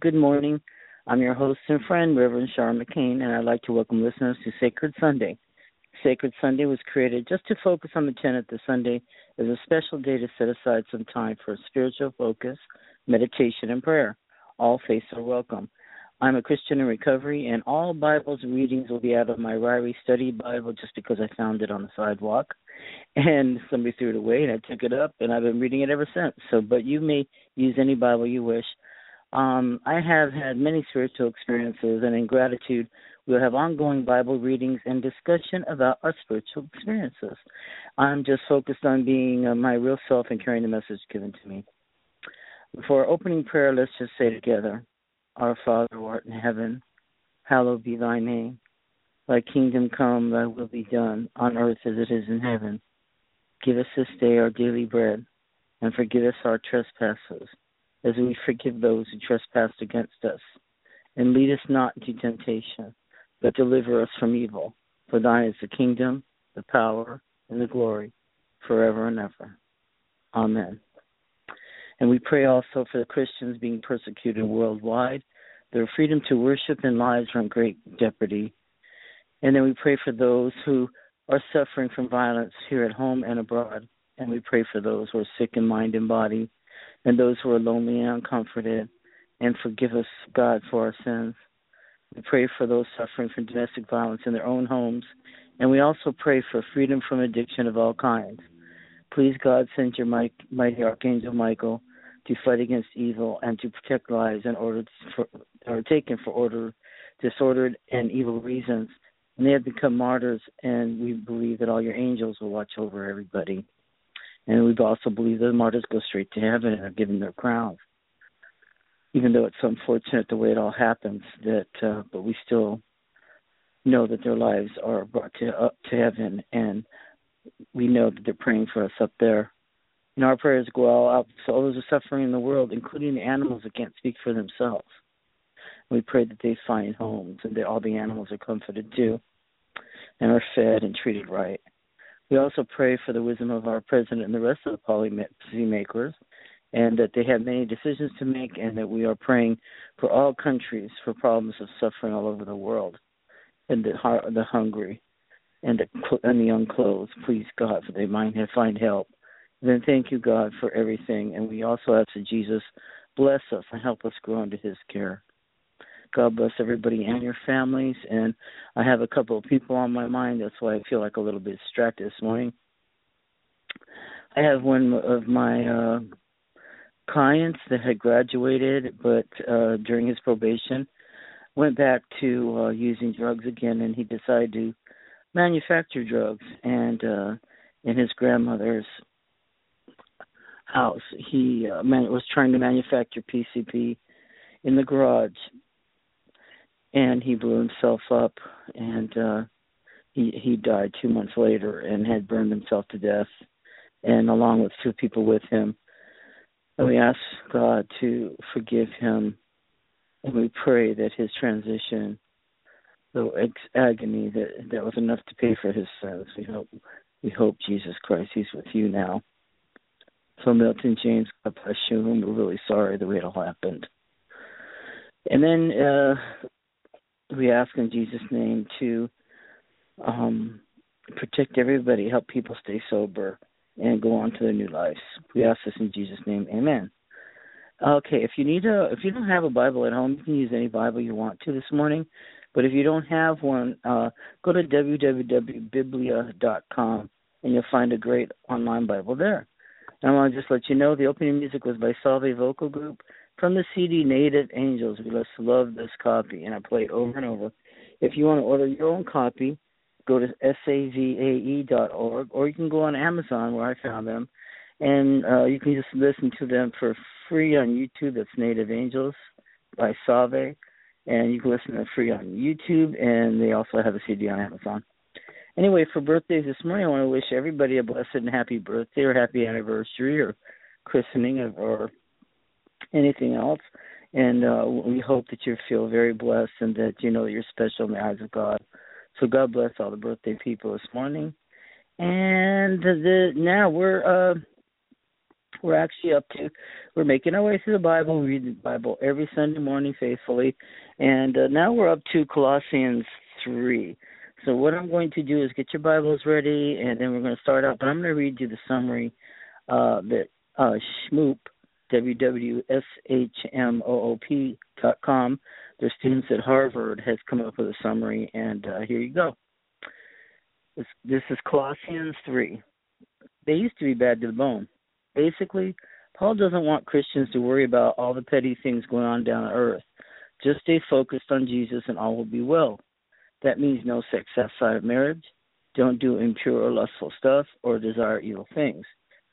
Good morning. I'm your host and friend, Reverend Sharon McCain, and I'd like to welcome listeners to Sacred Sunday. Sacred Sunday was created just to focus on the tenet that Sunday is a special day to set aside some time for spiritual focus, meditation, and prayer. All faiths are welcome. I'm a Christian in recovery, and all Bible's and readings will be out of my Ryrie Study Bible just because I found it on the sidewalk. And somebody threw it away, and I took it up, and I've been reading it ever since. So, but you may use any Bible you wish. Um, I have had many spiritual experiences, and in gratitude, we'll have ongoing Bible readings and discussion about our spiritual experiences. I'm just focused on being uh, my real self and carrying the message given to me. For opening prayer, let's just say together Our Father who art in heaven, hallowed be thy name. Thy kingdom come, thy will be done, on earth as it is in heaven. Give us this day our daily bread, and forgive us our trespasses as we forgive those who trespass against us. And lead us not into temptation, but deliver us from evil. For thine is the kingdom, the power, and the glory, forever and ever. Amen. And we pray also for the Christians being persecuted worldwide. Their freedom to worship and lives are in great jeopardy. And then we pray for those who are suffering from violence here at home and abroad. And we pray for those who are sick in mind and body, and those who are lonely and uncomforted. And forgive us, God, for our sins. We pray for those suffering from domestic violence in their own homes. And we also pray for freedom from addiction of all kinds. Please, God, send your mighty Archangel Michael to fight against evil and to protect lives and order for, are taken for order, disordered and evil reasons. And they have become martyrs, and we believe that all your angels will watch over everybody. And we also believe that the martyrs go straight to heaven and are given their crowns. Even though it's unfortunate the way it all happens, that uh, but we still know that their lives are brought to up to heaven, and we know that they're praying for us up there. And our prayers go out to all those who are suffering in the world, including the animals that can't speak for themselves. We pray that they find homes and that all the animals are comforted too and are fed and treated right. We also pray for the wisdom of our president and the rest of the policy makers and that they have many decisions to make and that we are praying for all countries for problems of suffering all over the world and the, the hungry and the, and the unclothed. Please, God, for they might find help. And then thank you, God, for everything. And we also ask that Jesus bless us and help us grow into his care. God bless everybody and your families. And I have a couple of people on my mind. That's why I feel like a little bit distracted this morning. I have one of my uh, clients that had graduated, but uh, during his probation, went back to uh, using drugs again, and he decided to manufacture drugs. And uh, in his grandmother's house, he uh, man- was trying to manufacture PCP in the garage and he blew himself up and uh he he died two months later and had burned himself to death and along with two people with him. And we ask god to forgive him and we pray that his transition the agony that that was enough to pay for his sins. We hope we hope jesus christ he's with you now. So milton james god bless you we're really sorry that it all happened. And then uh we ask in Jesus' name to um, protect everybody, help people stay sober, and go on to their new lives. We ask this in Jesus' name. Amen. Okay, if you need a, if you don't have a Bible at home, you can use any Bible you want to this morning. But if you don't have one, uh, go to www.biblia.com and you'll find a great online Bible there. And I want to just let you know the opening music was by Salve Vocal Group from the CD Native Angels. We just love this copy, and I play it over and over. If you want to order your own copy, go to savae.org, or you can go on Amazon where I found them, and uh, you can just listen to them for free on YouTube. That's Native Angels by Salve, and you can listen to them free on YouTube, and they also have a CD on Amazon. Anyway, for birthdays this morning, I want to wish everybody a blessed and happy birthday or happy anniversary or christening or anything else. And uh, we hope that you feel very blessed and that you know you're special in the eyes of God. So God bless all the birthday people this morning. And the, now we're uh, we're actually up to we're making our way through the Bible. We read the Bible every Sunday morning faithfully, and uh, now we're up to Colossians three. So what I'm going to do is get your Bibles ready, and then we're going to start out. But I'm going to read you the summary uh, that uh, Shmoop www.shmoop.com. Their students at Harvard has come up with a summary, and uh, here you go. This, this is Colossians 3. They used to be bad to the bone. Basically, Paul doesn't want Christians to worry about all the petty things going on down on earth. Just stay focused on Jesus and all will be well. That means no sex outside of marriage. Don't do impure or lustful stuff or desire evil things.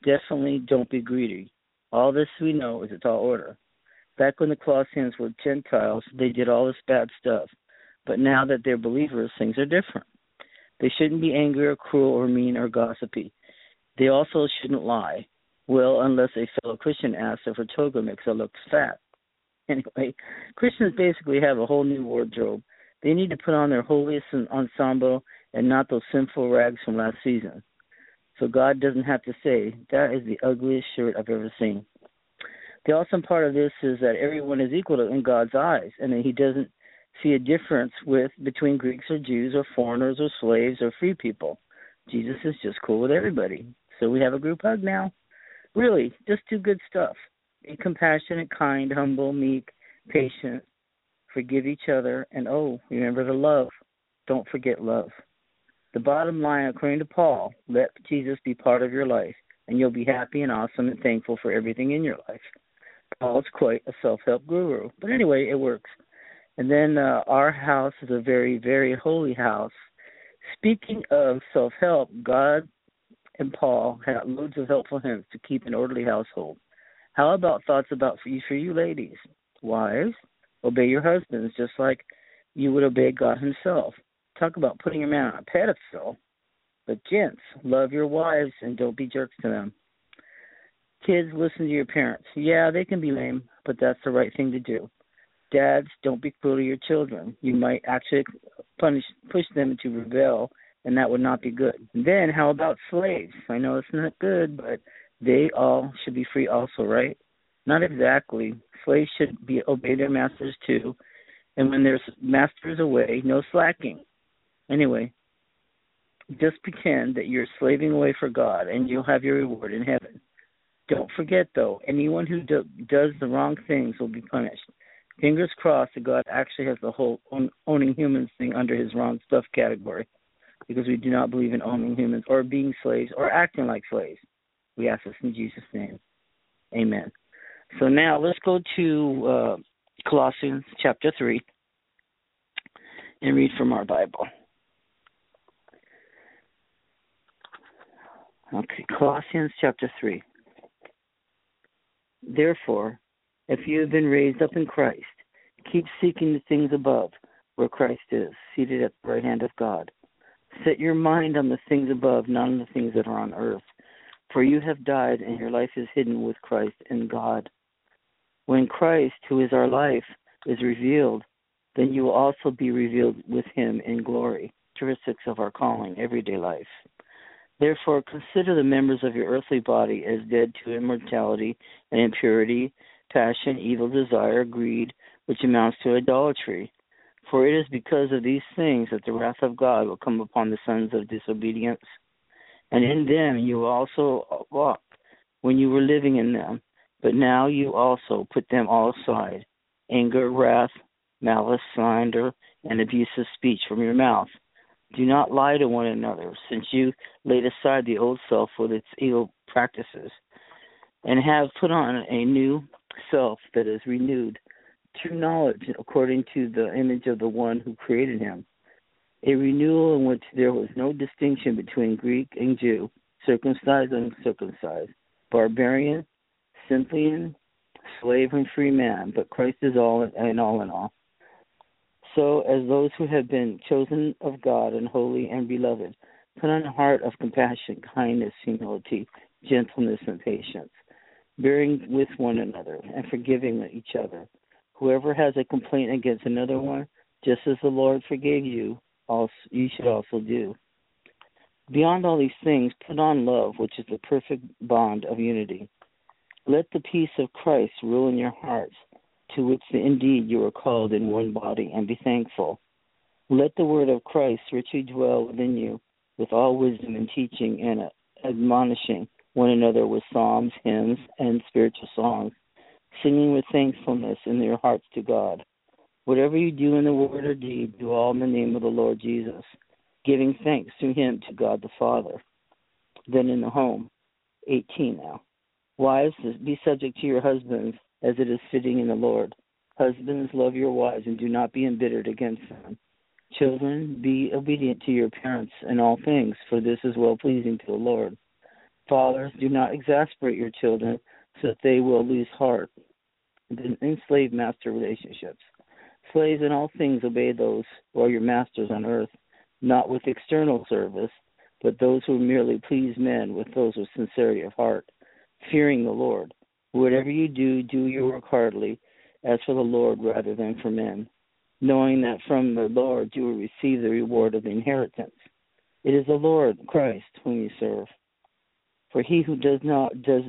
Definitely don't be greedy. All this we know is a tall order. Back when the Colossians were Gentiles, they did all this bad stuff. But now that they're believers, things are different. They shouldn't be angry or cruel or mean or gossipy. They also shouldn't lie. Well, unless a fellow Christian asks if her toga makes her look fat. Anyway, Christians basically have a whole new wardrobe. They need to put on their holiest ensemble and not those sinful rags from last season. So God doesn't have to say, that is the ugliest shirt I've ever seen. The awesome part of this is that everyone is equal in God's eyes and that he doesn't see a difference with between Greeks or Jews or foreigners or slaves or free people. Jesus is just cool with everybody. So we have a group hug now. Really, just do good stuff. Be compassionate, kind, humble, meek, patient. Forgive each other, and oh, remember to love. Don't forget love. The bottom line, according to Paul, let Jesus be part of your life, and you'll be happy and awesome and thankful for everything in your life. Paul's quite a self help guru. But anyway, it works. And then uh, our house is a very, very holy house. Speaking of self help, God and Paul had loads of helpful hints to keep an orderly household. How about thoughts about for you, for you ladies? Wives, obey your husbands just like you would obey God Himself. Talk about putting your man on a pedestal. But gents, love your wives and don't be jerks to them. Kids, listen to your parents. Yeah, they can be lame, but that's the right thing to do. Dads, don't be cruel to your children. You might actually punish push them to rebel, and that would not be good. Then, how about slaves? I know it's not good, but they all should be free also, right? Not exactly. Slaves should be obey their masters too, and when their masters away, no slacking. Anyway, just pretend that you're slaving away for God, and you'll have your reward in heaven. Don't forget, though, anyone who do, does the wrong things will be punished. Fingers crossed that God actually has the whole own, owning humans thing under his wrong stuff category, because we do not believe in owning humans or being slaves or acting like slaves. We ask this in Jesus' name. Amen. So now let's go to uh, Colossians chapter 3 and read from our Bible. Okay, Colossians chapter 3. Therefore, if you have been raised up in Christ, keep seeking the things above, where Christ is, seated at the right hand of God. Set your mind on the things above, not on the things that are on earth. For you have died, and your life is hidden with Christ in God. When Christ, who is our life, is revealed, then you will also be revealed with him in glory. Characteristics of our calling, everyday life. Therefore, consider the members of your earthly body as dead to immortality and impurity, passion, evil desire, greed, which amounts to idolatry. For it is because of these things that the wrath of God will come upon the sons of disobedience. And in them you also walked when you were living in them. But now you also put them all aside anger, wrath, malice, slander, and abusive speech from your mouth do not lie to one another, since you laid aside the old self with its evil practices, and have put on a new self that is renewed through knowledge according to the image of the one who created him. A renewal in which there was no distinction between Greek and Jew, circumcised and uncircumcised, barbarian, Scythian, slave and free man, but Christ is all and all in all. So, as those who have been chosen of God and holy and beloved, put on a heart of compassion, kindness, humility, gentleness, and patience, bearing with one another and forgiving each other. Whoever has a complaint against another one, just as the Lord forgave you, also, you should also do. Beyond all these things, put on love, which is the perfect bond of unity. Let the peace of Christ rule in your hearts to which indeed you are called in one body, and be thankful. Let the word of Christ richly dwell within you, with all wisdom and teaching and admonishing one another with psalms, hymns, and spiritual songs, singing with thankfulness in your hearts to God. Whatever you do in the word or deed, do all in the name of the Lord Jesus, giving thanks to him to God the Father. Then in the home, 18 now. Wives, be subject to your husbands as it is fitting in the Lord. Husbands, love your wives and do not be embittered against them. Children, be obedient to your parents in all things, for this is well pleasing to the Lord. Fathers, do not exasperate your children so that they will lose heart in slave master relationships. Slaves in all things obey those who are your masters on earth, not with external service, but those who merely please men with those with sincerity of heart. Fearing the Lord. Whatever you do, do your work heartily, as for the Lord rather than for men, knowing that from the Lord you will receive the reward of the inheritance. It is the Lord Christ whom you serve. For he who does not does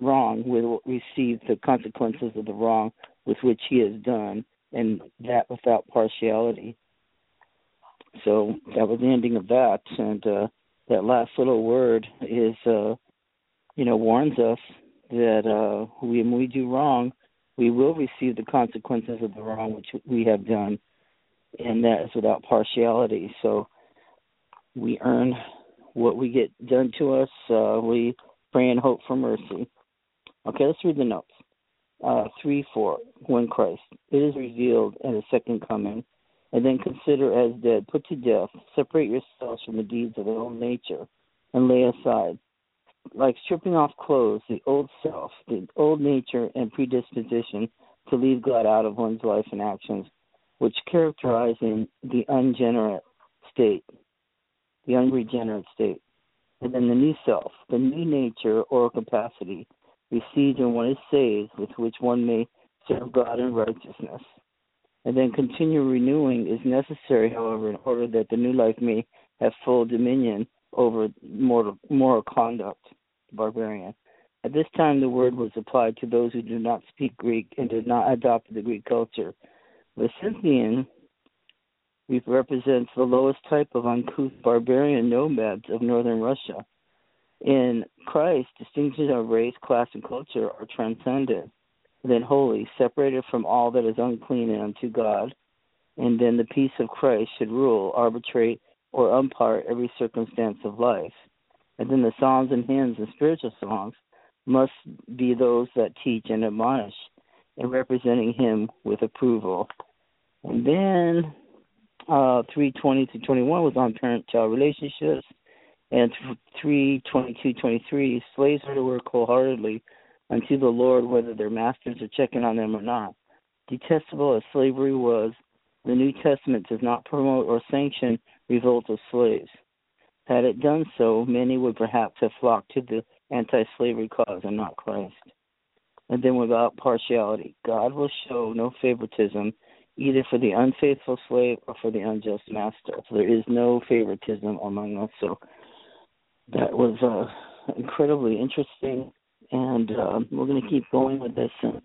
wrong will receive the consequences of the wrong with which he has done, and that without partiality. So that was the ending of that, and uh, that last little word is, uh, you know, warns us that uh, when we do wrong, we will receive the consequences of the wrong which we have done, and that is without partiality. So we earn what we get done to us. Uh, we pray and hope for mercy. Okay, let's read the notes. Uh, 3 4, when Christ, it is revealed at his second coming, and then consider as dead, put to death, separate yourselves from the deeds of the old nature, and lay aside, like stripping off clothes, the old self, the old nature and predisposition to leave God out of one's life and actions, which characterize in the ungenerate state, the unregenerate state. And then the new self, the new nature or capacity received when one is saved, with which one may serve God in righteousness. And then continue renewing is necessary, however, in order that the new life may have full dominion over moral, moral conduct, barbarian. At this time, the word was applied to those who did not speak Greek and did not adopt the Greek culture. The Scythian represents the lowest type of uncouth barbarian nomads of northern Russia. In Christ, distinctions of race, class, and culture are transcended, then holy, separated from all that is unclean and unto God. And then the peace of Christ should rule, arbitrate, or umpire every circumstance of life. And then the psalms and hymns and spiritual songs must be those that teach and admonish, and representing Him with approval. And then uh, 320 to 21 was on parent-child relationships, and 322 23 slaves are to work wholeheartedly unto the Lord, whether their masters are checking on them or not. Detestable as slavery was, the New Testament does not promote or sanction revolt of slaves. Had it done so, many would perhaps have flocked to the anti slavery cause and not Christ. And then without partiality, God will show no favoritism either for the unfaithful slave or for the unjust master. So there is no favoritism among us. So that was uh, incredibly interesting, and uh, we're going to keep going with this. And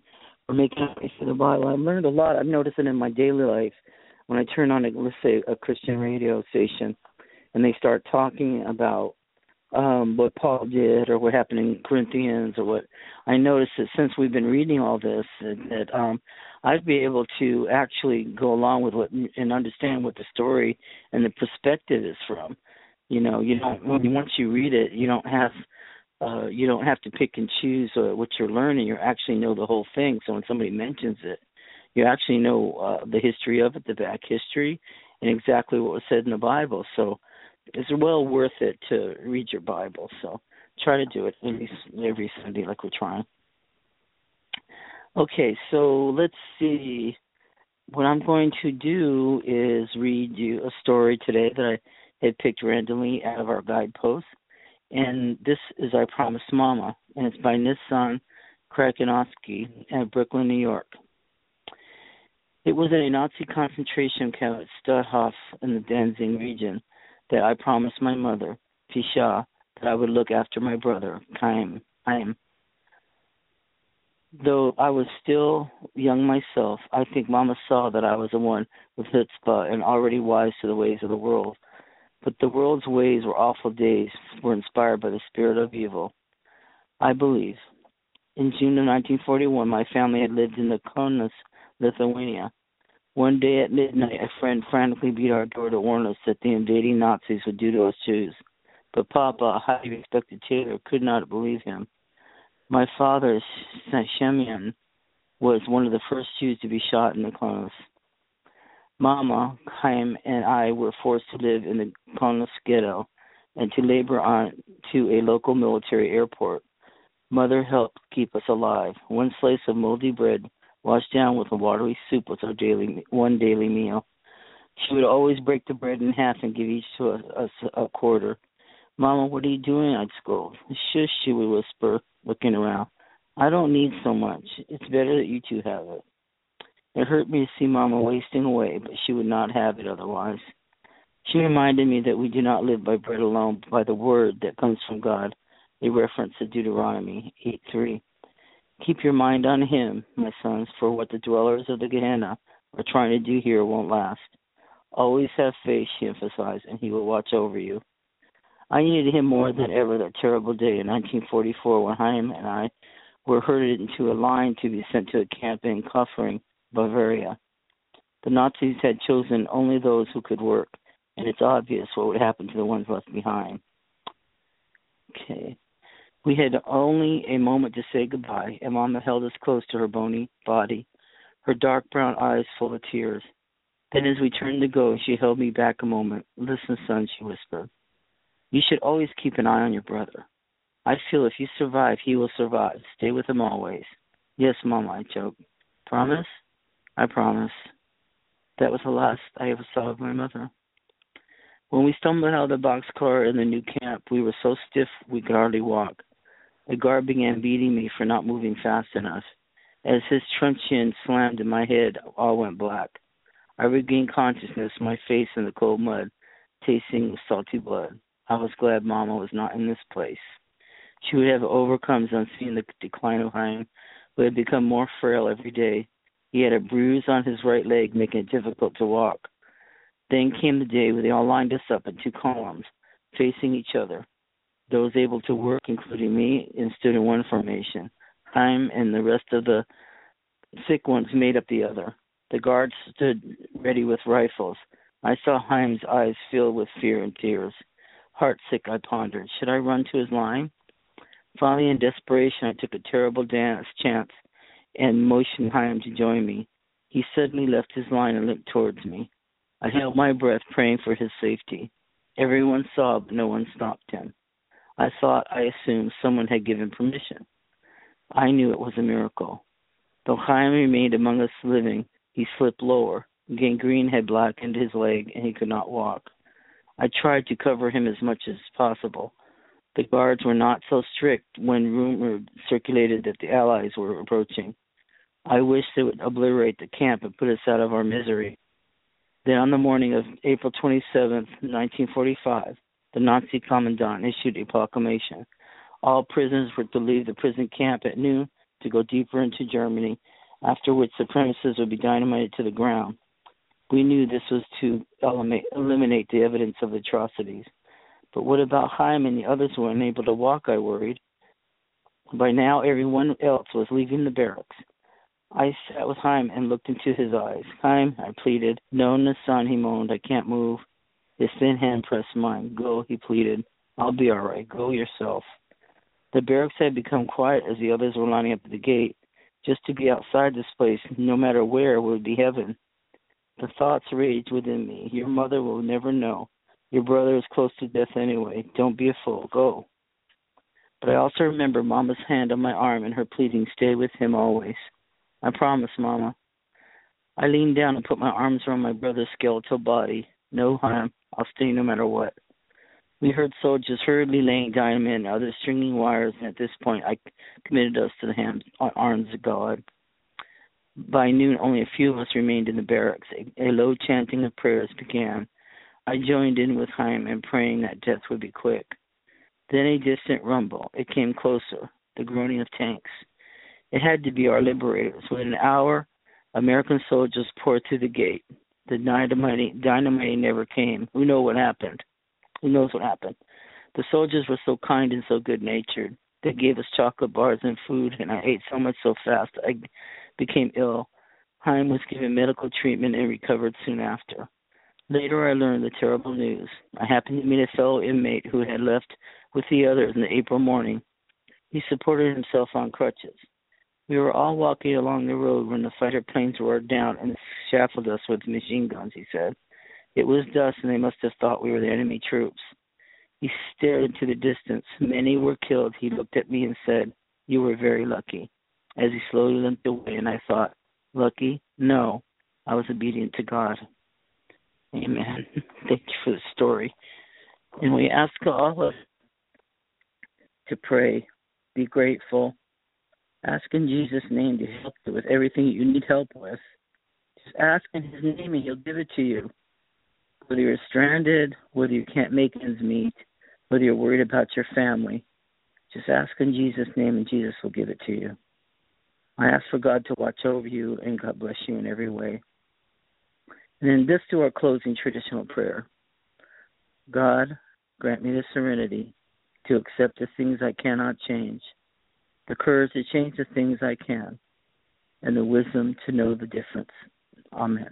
we're making way through the Bible. I've learned a lot. I've noticed it in my daily life when I turn on, a, let's say, a Christian radio station, and they start talking about um, what Paul did or what happened in Corinthians or what I noticed that since we've been reading all this that, that um I'd be able to actually go along with what and understand what the story and the perspective is from. You know, you don't once you read it, you don't have uh you don't have to pick and choose uh, what you're learning. You actually know the whole thing. So when somebody mentions it, you actually know uh, the history of it, the back history, and exactly what was said in the Bible. So it's well worth it to read your Bible. So try to do it every every Sunday, like we're trying. Okay, so let's see. What I'm going to do is read you a story today that I had picked randomly out of our guidepost. And this is I Promised Mama, and it's by Nissan Krakenowski at Brooklyn, New York. It was at a Nazi concentration camp at Stutthof in the Danzig region that I promised my mother, Tisha, that I would look after my brother. Chaim. Though I was still young myself, I think Mama saw that I was the one with chutzpah and already wise to the ways of the world. But the world's ways were awful days, were inspired by the spirit of evil. I believe. In June of 1941, my family had lived in the Kaunas, Lithuania. One day at midnight, a friend frantically beat our door to warn us that the invading Nazis would do to us Jews. But Papa, a highly respected tailor, could not believe him. My father, Shemian, was one of the first Jews to be shot in the Kaunas. Mama, Chaim, and I were forced to live in the Kaunas ghetto and to labor on to a local military airport. Mother helped keep us alive. One slice of moldy bread washed down with a watery soup was our daily one daily meal. She would always break the bread in half and give each to us a, a quarter. Mama, what are you doing? I'd scold. Shush, she would whisper, looking around. I don't need so much. It's better that you two have it. It hurt me to see Mama wasting away, but she would not have it otherwise. She reminded me that we do not live by bread alone, but by the word that comes from God, a reference to Deuteronomy 8 3. Keep your mind on Him, my sons, for what the dwellers of the Gehenna are trying to do here won't last. Always have faith, she emphasized, and He will watch over you. I needed Him more than ever that terrible day in 1944 when Chaim and I were herded into a line to be sent to a camp in Kaufering, Bavaria. The Nazis had chosen only those who could work, and it's obvious what would happen to the ones left behind. Okay. We had only a moment to say goodbye, and Mama held us close to her bony body, her dark brown eyes full of tears. Then, as we turned to go, she held me back a moment. Listen, son, she whispered. You should always keep an eye on your brother. I feel if you survive, he will survive. Stay with him always. Yes, Mama, I joked. Promise? I promise. That was the last I ever saw of my mother. When we stumbled out of the boxcar in the new camp, we were so stiff we could hardly walk. The guard began beating me for not moving fast enough. As his truncheon slammed in my head, all went black. I regained consciousness, my face in the cold mud, tasting salty blood. I was glad Mama was not in this place. She would have overcome on seeing the decline of Chaim, who had become more frail every day. He had a bruise on his right leg, making it difficult to walk. Then came the day when they all lined us up in two columns, facing each other. Those able to work, including me, in one formation. Chaim and the rest of the sick ones made up the other. The guards stood ready with rifles. I saw Chaim's eyes fill with fear and tears. Heartsick, I pondered. Should I run to his line? Finally, in desperation, I took a terrible dance chance and motioned Chaim to join me. He suddenly left his line and looked towards me. I held my breath, praying for his safety. Everyone saw, but no one stopped him. I thought, I assumed, someone had given permission. I knew it was a miracle. Though Chaim remained among us living, he slipped lower. Gangrene had blackened his leg, and he could not walk. I tried to cover him as much as possible. The guards were not so strict when rumor circulated that the Allies were approaching. I wished they would obliterate the camp and put us out of our misery. Then, on the morning of April 27, 1945, the Nazi commandant issued a proclamation. All prisoners were to leave the prison camp at noon to go deeper into Germany, after which the premises would be dynamited to the ground. We knew this was to eliminate the evidence of atrocities. But what about Chaim and the others who were unable to walk? I worried. By now, everyone else was leaving the barracks. I sat with Chaim and looked into his eyes. Chaim, I pleaded. No, Nassan, he moaned. I can't move. His thin hand pressed mine. Go, he pleaded. I'll be all right. Go yourself. The barracks had become quiet as the others were lining up at the gate. Just to be outside this place, no matter where, would be heaven. The thoughts raged within me. Your mother will never know. Your brother is close to death anyway. Don't be a fool. Go. But I also remember Mama's hand on my arm and her pleading, Stay with him always. I promise, Mama. I leaned down and put my arms around my brother's skeletal body. No harm. I'll stay no matter what. We heard soldiers hurriedly laying dynamite and other stringing wires, and at this point I committed us to the hands, arms of God. By noon, only a few of us remained in the barracks. A, a low chanting of prayers began. I joined in with Chaim in praying that death would be quick. Then a distant rumble. It came closer, the groaning of tanks. It had to be our liberators. Within an hour, American soldiers poured through the gate. The dynamite, dynamite never came. We know what happened? Who knows what happened? The soldiers were so kind and so good natured. They gave us chocolate bars and food, and I ate so much so fast I became ill. Chaim was given medical treatment and recovered soon after. Later, I learned the terrible news. I happened to meet a fellow inmate who had left with the others in the April morning. He supported himself on crutches. We were all walking along the road when the fighter planes roared down and shackled us with machine guns, he said. It was dusk, and they must have thought we were the enemy troops. He stared into the distance. Many were killed. He looked at me and said, You were very lucky. As he slowly limped away, and I thought, Lucky? No. I was obedient to God. Amen. Thank you for the story. And we ask all of us to pray, be grateful, ask in Jesus' name to help you with everything you need help with. Just ask in His name and He'll give it to you. Whether you're stranded, whether you can't make ends meet, whether you're worried about your family, just ask in Jesus' name and Jesus will give it to you. I ask for God to watch over you and God bless you in every way. And then this to our closing traditional prayer. God, grant me the serenity to accept the things I cannot change, the courage to change the things I can, and the wisdom to know the difference. Amen.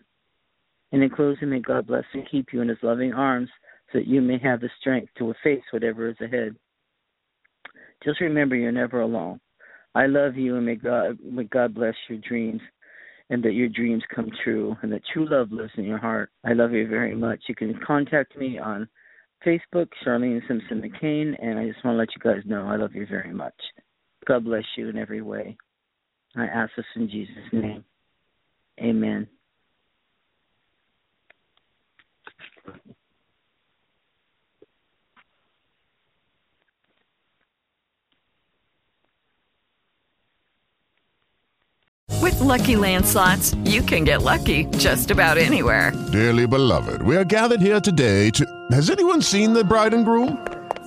And in closing, may God bless and keep you in his loving arms so that you may have the strength to face whatever is ahead. Just remember you're never alone. I love you and may God may God bless your dreams and that your dreams come true and that true love lives in your heart. I love you very much. You can contact me on Facebook, Charlene Simpson McCain, and I just want to let you guys know I love you very much. God bless you in every way. I ask this in Jesus' name. Amen. With Lucky Land slots, you can get lucky just about anywhere. Dearly beloved, we are gathered here today to. Has anyone seen the bride and groom?